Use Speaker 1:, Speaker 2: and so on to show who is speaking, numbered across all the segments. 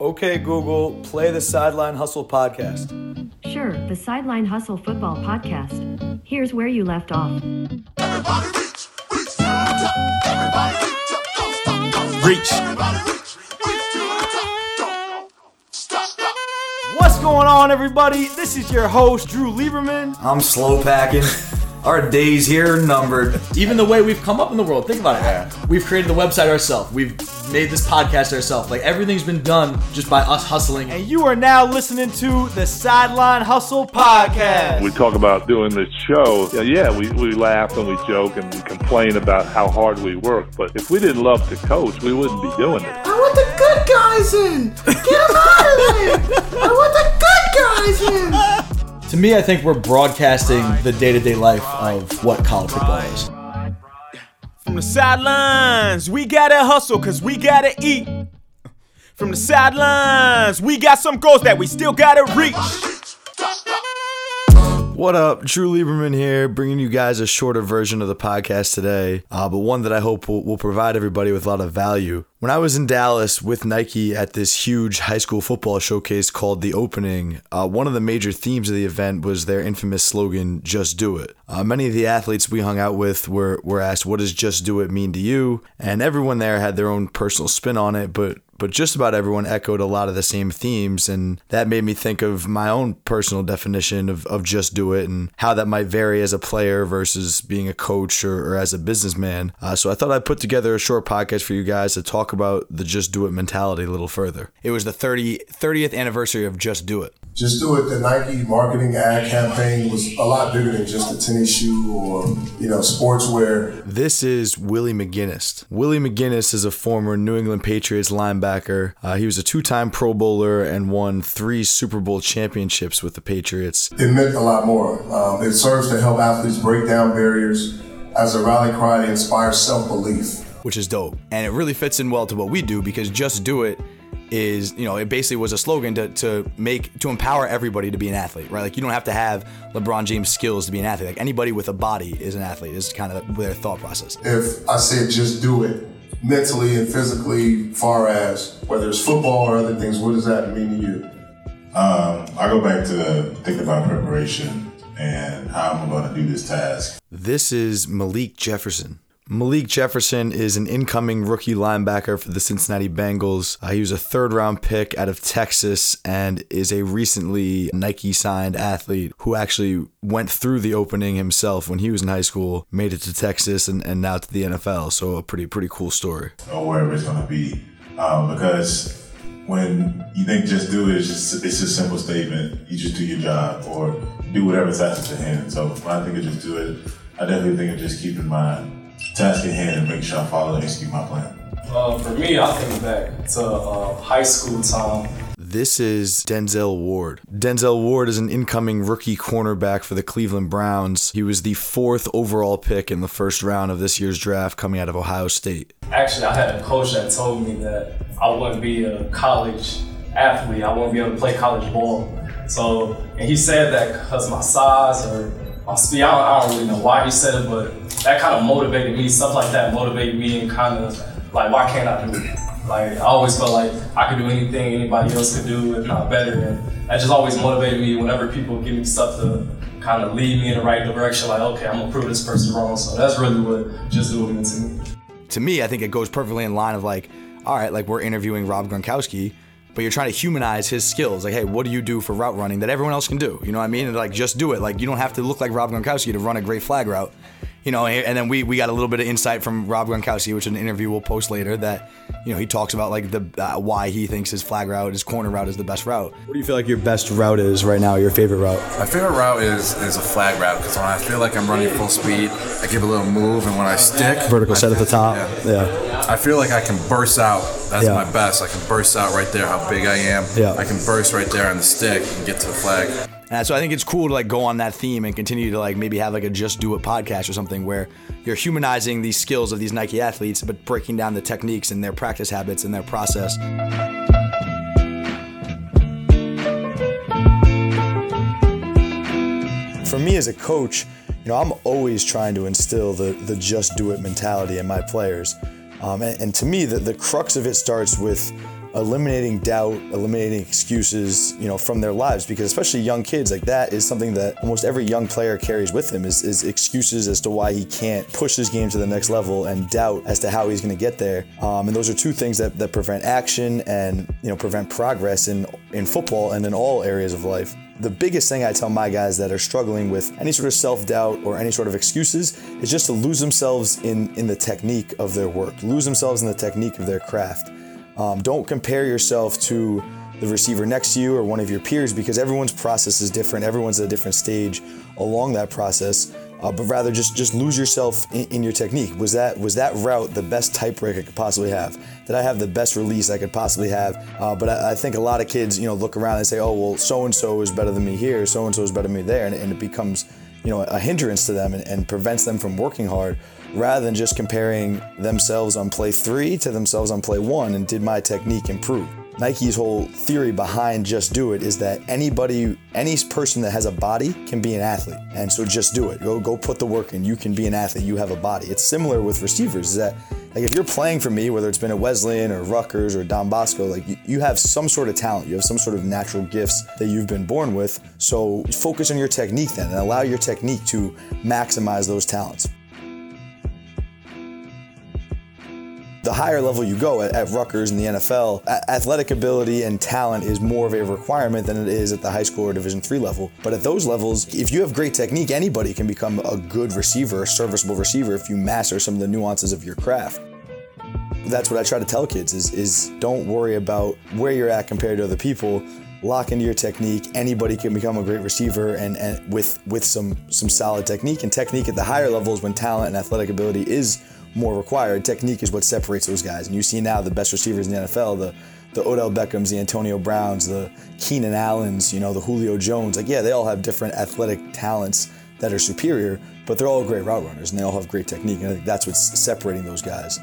Speaker 1: Okay, Google, play the Sideline Hustle podcast.
Speaker 2: Sure, the Sideline Hustle Football Podcast. Here's where you left off.
Speaker 3: Everybody reach, reach to the top. Everybody reach up, don't stop, don't stop.
Speaker 1: Reach.
Speaker 3: Everybody reach, reach to the top. Don't stop, stop.
Speaker 1: What's going on, everybody? This is your host, Drew Lieberman. I'm slow packing. Our days here are numbered.
Speaker 4: even the way we've come up in the world. Think about it. We've created the website ourselves. We've made this podcast ourselves. Like everything's been done just by us hustling.
Speaker 1: And you are now listening to the Sideline Hustle podcast.
Speaker 5: we talk about doing this show, yeah, yeah, we, we laugh and we joke and we complain about how hard we work. But if we didn't love to coach, we wouldn't be doing it.
Speaker 6: I want the good guys in. Get them out of there. I want the good guys in.
Speaker 4: To me, I think we're broadcasting the day-to-day life of what college football is.
Speaker 7: From the sidelines, we gotta hustle cause we gotta eat. From the sidelines, we got some goals that we still gotta reach.
Speaker 1: What up? Drew Lieberman here, bringing you guys a shorter version of the podcast today, uh, but one that I hope will, will provide everybody with a lot of value. When I was in Dallas with Nike at this huge high school football showcase called The Opening, uh, one of the major themes of the event was their infamous slogan, Just Do It. Uh, many of the athletes we hung out with were, were asked, What does Just Do It mean to you? And everyone there had their own personal spin on it, but but just about everyone echoed a lot of the same themes and that made me think of my own personal definition of, of just do it and how that might vary as a player versus being a coach or, or as a businessman. Uh, so i thought i'd put together a short podcast for you guys to talk about the just do it mentality a little further. It was the 30, 30th anniversary of just do it
Speaker 8: Just Do It, the Nike marketing ad campaign was a lot bigger than just a tennis shoe or, you know, sportswear.
Speaker 1: This is Willie McGinest. Willie McGinest is a former New England Patriots linebacker. Uh, he was a two time Pro Bowler and won three Super Bowl championships with the Patriots.
Speaker 8: It meant a lot more. Um, it serves to help athletes break down barriers as a rally cry to inspire self belief.
Speaker 1: which is dope. And it really fits in well to what we do because just do it is, you know, it basically was a slogan to, to make to empower everybody to be an athlete, right? Like you don't have to have LeBron James skills to be an athlete. Like anybody with a body is an athlete. Is kind of their thought process.
Speaker 8: If I said just do it mentally and physically, far as whether it's football or other things, what does that mean to you?
Speaker 9: Um, I go back to thinking about preparation and how I'm going to do this task.
Speaker 1: This is Malik Jefferson. Malik Jefferson is an incoming rookie linebacker for the Cincinnati Bengals. Uh, he was a third round pick out of Texas and is a recently Nike signed athlete who actually went through the opening himself when he was in high school, made it to Texas and, and now to the NFL. So a pretty pretty cool story.
Speaker 9: or wherever it's going to be. Um, because when you think just do it, it's just it's a simple statement. You just do your job or do whatever's asked at hand. So when I think of just do it, I definitely think of just keeping my task at hand and make sure I follow and execute my plan.
Speaker 10: Uh, for me, I think back to uh, high school time.
Speaker 1: This is Denzel Ward. Denzel Ward is an incoming rookie cornerback for the Cleveland Browns. He was the fourth overall pick in the first round of this year's draft coming out of Ohio State.
Speaker 10: Actually, I had a coach that told me that I wouldn't be a college athlete. I wouldn't be able to play college ball. So, and he said that because my size or I don't, I don't really know why he said it, but that kind of motivated me. Stuff like that motivated me and kind of like, why can't I do it? Like, I always felt like I could do anything anybody else could do, if not better. And that just always motivated me whenever people give me stuff to kind of lead me in the right direction. Like, okay, I'm gonna prove this person wrong. So that's really what just do it to me.
Speaker 1: To me, I think it goes perfectly in line of like, all right, like we're interviewing Rob Gronkowski, but you're trying to humanize his skills. Like, hey, what do you do for route running that everyone else can do? You know what I mean? And like, just do it. Like, you don't have to look like Rob Gronkowski to run a great flag route. You know, and then we, we got a little bit of insight from Rob Gronkowski, which is an interview we'll post later. That you know he talks about like the uh, why he thinks his flag route, his corner route is the best route. What do you feel like your best route is right now? Your favorite route?
Speaker 11: My favorite route is is a flag route because when I feel like I'm running full speed, I give a little move, and when I stick,
Speaker 1: Vertical
Speaker 11: I
Speaker 1: set at the top.
Speaker 11: Yeah.
Speaker 1: Yeah.
Speaker 11: I feel like I can burst out. That's
Speaker 1: Yeah.
Speaker 11: my best. I can burst out right there. How big I am.
Speaker 1: Yeah.
Speaker 11: I can burst right there on the stick and get to the flag.
Speaker 1: And so I think it's cool to like go on that theme and continue to like maybe have like a just do it podcast or something where you're humanizing these skills of these Nike athletes, but breaking down the techniques and their practice habits and their process. For me as a coach, you know, I'm always trying to instill the the just do it mentality in my players. Um, and, and to me, the, the crux of it starts with eliminating doubt, eliminating excuses, you know, from their lives because especially young kids, like that is something that almost every young player carries with him is, is excuses as to why he can't push his game to the next level and doubt as to how he's going to get there. Um, and those are two things that, that prevent action and, you know, prevent progress in, in football and in all areas of life. The biggest thing I tell my guys that are struggling with any sort of self doubt or any sort of excuses is just to lose themselves in, in the technique of their work, lose themselves in the technique of their craft. Um, don't compare yourself to the receiver next to you or one of your peers because everyone's process is different. Everyone's at a different stage along that process. Uh, but rather just just lose yourself in, in, your technique. Was that was that route the best type break I could possibly have? Did I have the best release I could possibly have? Uh, but I, I, think a lot of kids, you know, look around and say, oh well, so and so is better than me here, so and so is better than me there, and, and it becomes you know a hindrance to them and, and prevents them from working hard rather than just comparing themselves on play three to themselves on play one and did my technique improve? Nike's whole theory behind Just Do It is that anybody, any person that has a body can be an athlete. And so just do it. Go go put the work in. You can be an athlete. You have a body. It's similar with receivers. Is that like if you're playing for me, whether it's been at Wesleyan or Rutgers or Don Bosco, like you, you have some sort of talent. You have some sort of natural gifts that you've been born with. So focus on your technique then and allow your technique to maximize those talents. The higher level you go at, at Rutgers in the NFL, athletic ability and talent is more of a requirement than it is at the high school or Division three level. But at those levels, if you have great technique, anybody can become a good receiver, a serviceable receiver if you master some of the nuances of your craft that's what I try to tell kids is is don't worry about where you're at compared to other people. Lock into your technique. Anybody can become a great receiver and, and with with some some solid technique and technique at the higher levels when talent and athletic ability is more required. Technique is what separates those guys. And you see now the best receivers in the NFL, the the Odell Beckhams, the Antonio Browns, the Keenan Allens, you know, the Julio Jones. Like, yeah, they all have different athletic talents that are superior, but they're all great route runners and they all have great technique. And I think that's what's separating those guys.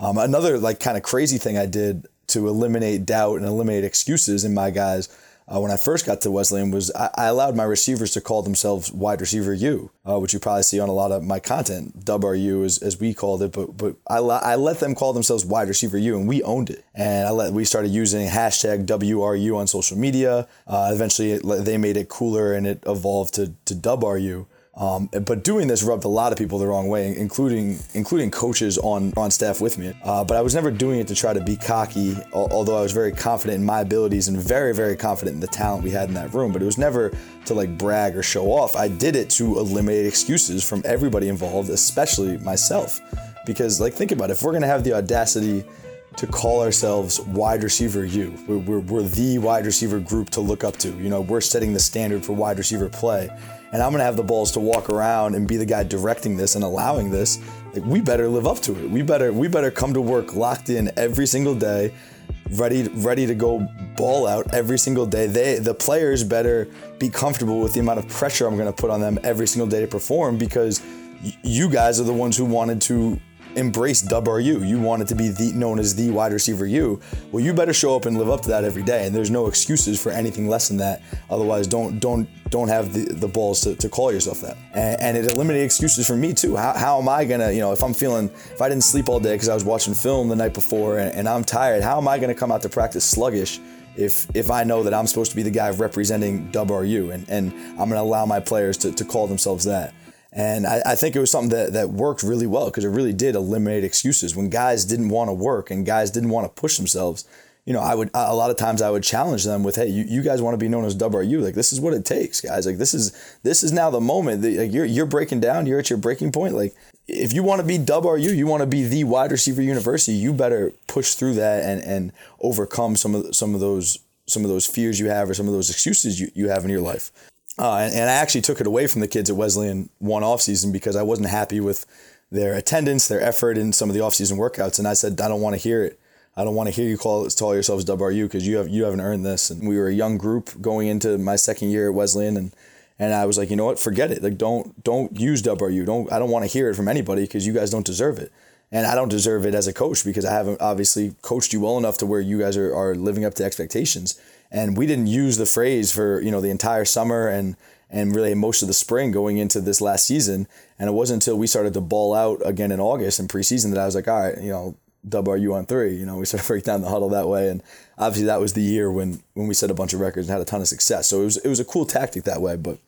Speaker 1: Um, another like kind of crazy thing I did to eliminate doubt and eliminate excuses in my guys uh, when I first got to Wesleyan was I, I, allowed my receivers to call themselves wide receiver U, uh, which you probably see on a lot of my content, WRU as, as we called it, but but I, I let them call themselves wide receiver U and we owned it. And I let we started using hashtag WRU on social media. Uh, eventually it, they made it cooler and it evolved to, to WRU. Um, but doing this rubbed a lot of people the wrong way, including including coaches on on staff with me. Uh, but I was never doing it to try to be cocky, although I was very confident in my abilities and very very confident in the talent we had in that room. But it was never to like brag or show off. I did it to eliminate excuses from everybody involved, especially myself. Because like think about it, if we're gonna have the audacity to call ourselves wide receiver U. We're, we're, we're, the wide receiver group to look up to. You know, we're setting the standard for wide receiver play and I'm gonna have the balls to walk around and be the guy directing this and allowing this, like we better live up to it. We better we better come to work locked in every single day, ready ready to go ball out every single day. They the players better be comfortable with the amount of pressure I'm gonna put on them every single day to perform because you guys are the ones who wanted to embrace WRU. You want it to be the, known as the wide receiver U. Well, you better show up and live up to that every day. And there's no excuses for anything less than that. Otherwise, don't don't don't have the, the balls to, to call yourself that. And, and it eliminated excuses for me too. How, how am I gonna, you know, if I'm feeling, if I didn't sleep all day because I was watching film the night before and, and I'm tired, how am I gonna come out to practice sluggish? if if I know that I'm supposed to be the guy representing WRU and, and I'm gonna allow my players to, to call themselves that. And I, I, think it was something that, that worked really well because it really did eliminate excuses. When guys didn't want to work and guys didn't want to push themselves, you know, I would a lot of times I would challenge them with, "Hey, you, you guys want to be known as WRU? Like this is what it takes, guys. Like this is this is now the moment that like, you're you're breaking down. You're at your breaking point. Like if you want to be WRU, you want to be the wide receiver university. You better push through that and and overcome some of some of those some of those fears you have or some of those excuses you, you have in your life. Uh, and, and, I actually took it away from the kids at Wesleyan one off season because I wasn't happy with their attendance, their effort in some of the off season workouts. And I said, I don't want to hear it. I don't want to hear you call call yourselves WRU because you have you haven't earned this. And we were a young group going into my second year at Wesleyan, and and I was like, you know what, forget it. Like don't don't use WRU. Don't I don't want to hear it from anybody because you guys don't deserve it. And I don't deserve it as a coach because I haven't obviously coached you well enough to where you guys are, are living up to expectations and we didn't use the phrase for you know the entire summer and and really most of the spring going into this last season. And it wasn't until we started to ball out again in August in preseason that I was like, all right, you know, WRU on three. You know, we sort of break down the huddle that way, and obviously that was the year when when we set a bunch of records and had a ton of success. So it was it was a cool tactic that way. But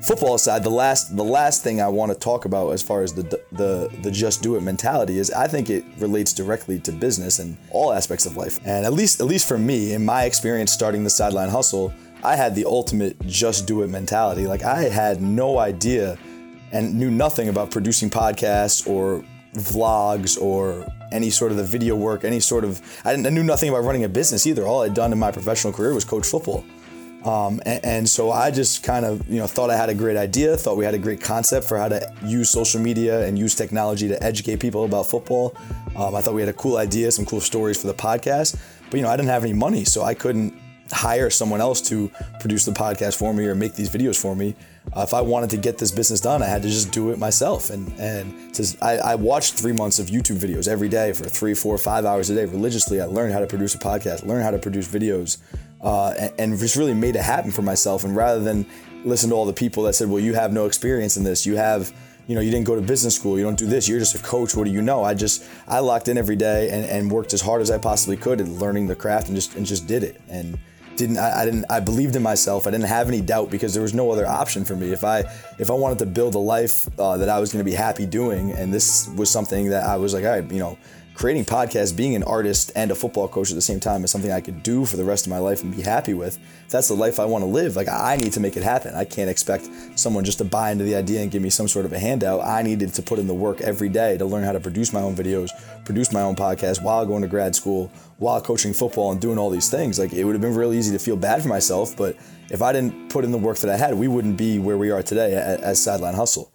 Speaker 1: football aside, the last the last thing I want to talk about as far as the the the just do it mentality is I think it relates directly to business and all aspects of life. And at least at least for me, in my experience starting the sideline hustle, I had the ultimate just do it mentality. Like I had no idea and knew nothing about producing podcasts or vlogs or any sort of the video work, any sort of I, I knew nothing about running a business either. All I'd done in my professional career was coach football. Um, and, and, so I just kind of, you know, thought I had a great idea, thought we had a great concept for how to use social media and use technology to educate people about football. Um, I thought we had a cool idea, some cool stories for the podcast, but you know, I didn't have any money, so I couldn't hire someone else to produce the podcast for me or make these videos for me. Uh, if I wanted to get this business done, I had to just do it myself. And and I, I, watched three months of YouTube videos every day for three, four, five hours a day religiously. I learned how to produce a podcast, learned how to produce videos, uh, and, and, just really made it happen for myself. And rather than listen to all the people that said, "Well, you have no experience in this. You have." You know, you didn't go to business school. You don't do this. You're just a coach. What do you know? I just I locked in every day and, and worked as hard as I possibly could at learning the craft and just and just did it. And didn't I, I, didn't I believed in myself. I didn't have any doubt because there was no other option for me. If I if I wanted to build a life uh, that I was going to be happy doing, and this was something that I was like, all right, you know, creating podcasts, being an artist and a football coach at the same time is something I could do for the rest of my life and be happy with. If that's the life I want to live, like I need to make it happen. I can't expect someone just to buy into the idea and give me some sort of a handout. I needed to put in the work every day to learn how to produce my own videos, produce my own podcast while going to grad school, while coaching football and doing all these things. Like it would have been really easy to feel bad for myself, but if I didn't put in the work that I had, we wouldn't be where we are today as Sideline Hustle.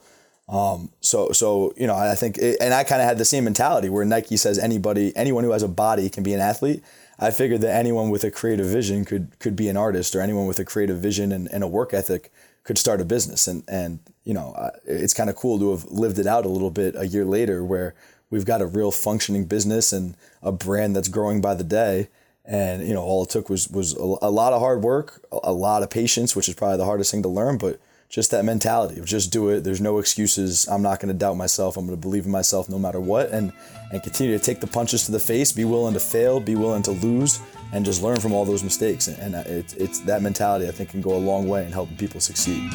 Speaker 1: Um, so, so you know, I think, it, and I kind of had the same mentality where Nike says anybody, anyone who has a body can be an athlete. I figured that anyone with a creative vision could could be an artist, or anyone with a creative vision and, and a work ethic could start a business. And and you know, it's kind of cool to have lived it out a little bit a year later, where we've got a real functioning business and a brand that's growing by the day. And you know, all it took was was a, a lot of hard work, a lot of patience, which is probably the hardest thing to learn, but just that mentality of just do it. There's no excuses. I'm not going to doubt myself. I'm going to believe in myself no matter what, and and continue to take the punches to the face. Be willing to fail. Be willing to lose, and just learn from all those mistakes. And, it's it's that mentality I think can go a long way in helping people succeed.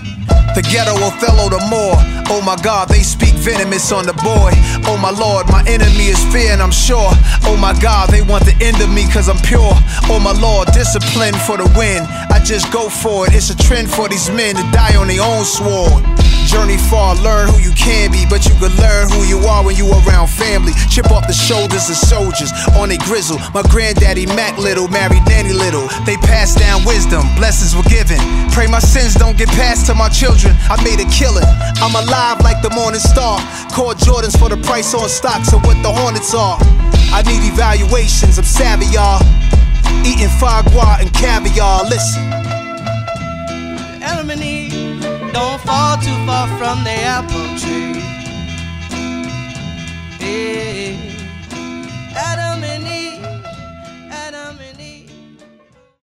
Speaker 12: The ghetto Othello the more. Oh my God, they speak venomous on the boy. Oh my Lord, my enemy is fear, and I'm sure. Oh my God, they want the end of me cause I'm pure. Oh my Lord, discipline for the win. I just go for it. It's a trend for these men to die on their own sword. Journey far, learn who you can be, but you can learn who you are when you around family. Chip off the shoulders of soldiers on a grizzle. My granddaddy Mac Little married Nanny Little. They passed down wisdom, blessings were given. Pray my sins don't get passed to my children. I made a killing. I'm alive like the morning star. Call Jordans for the price on stocks of what the Hornets are. I need evaluations, I'm savvy, y'all. Eating foie gras and caviar. Listen.
Speaker 13: Don't fall too far from the apple tree. Yeah.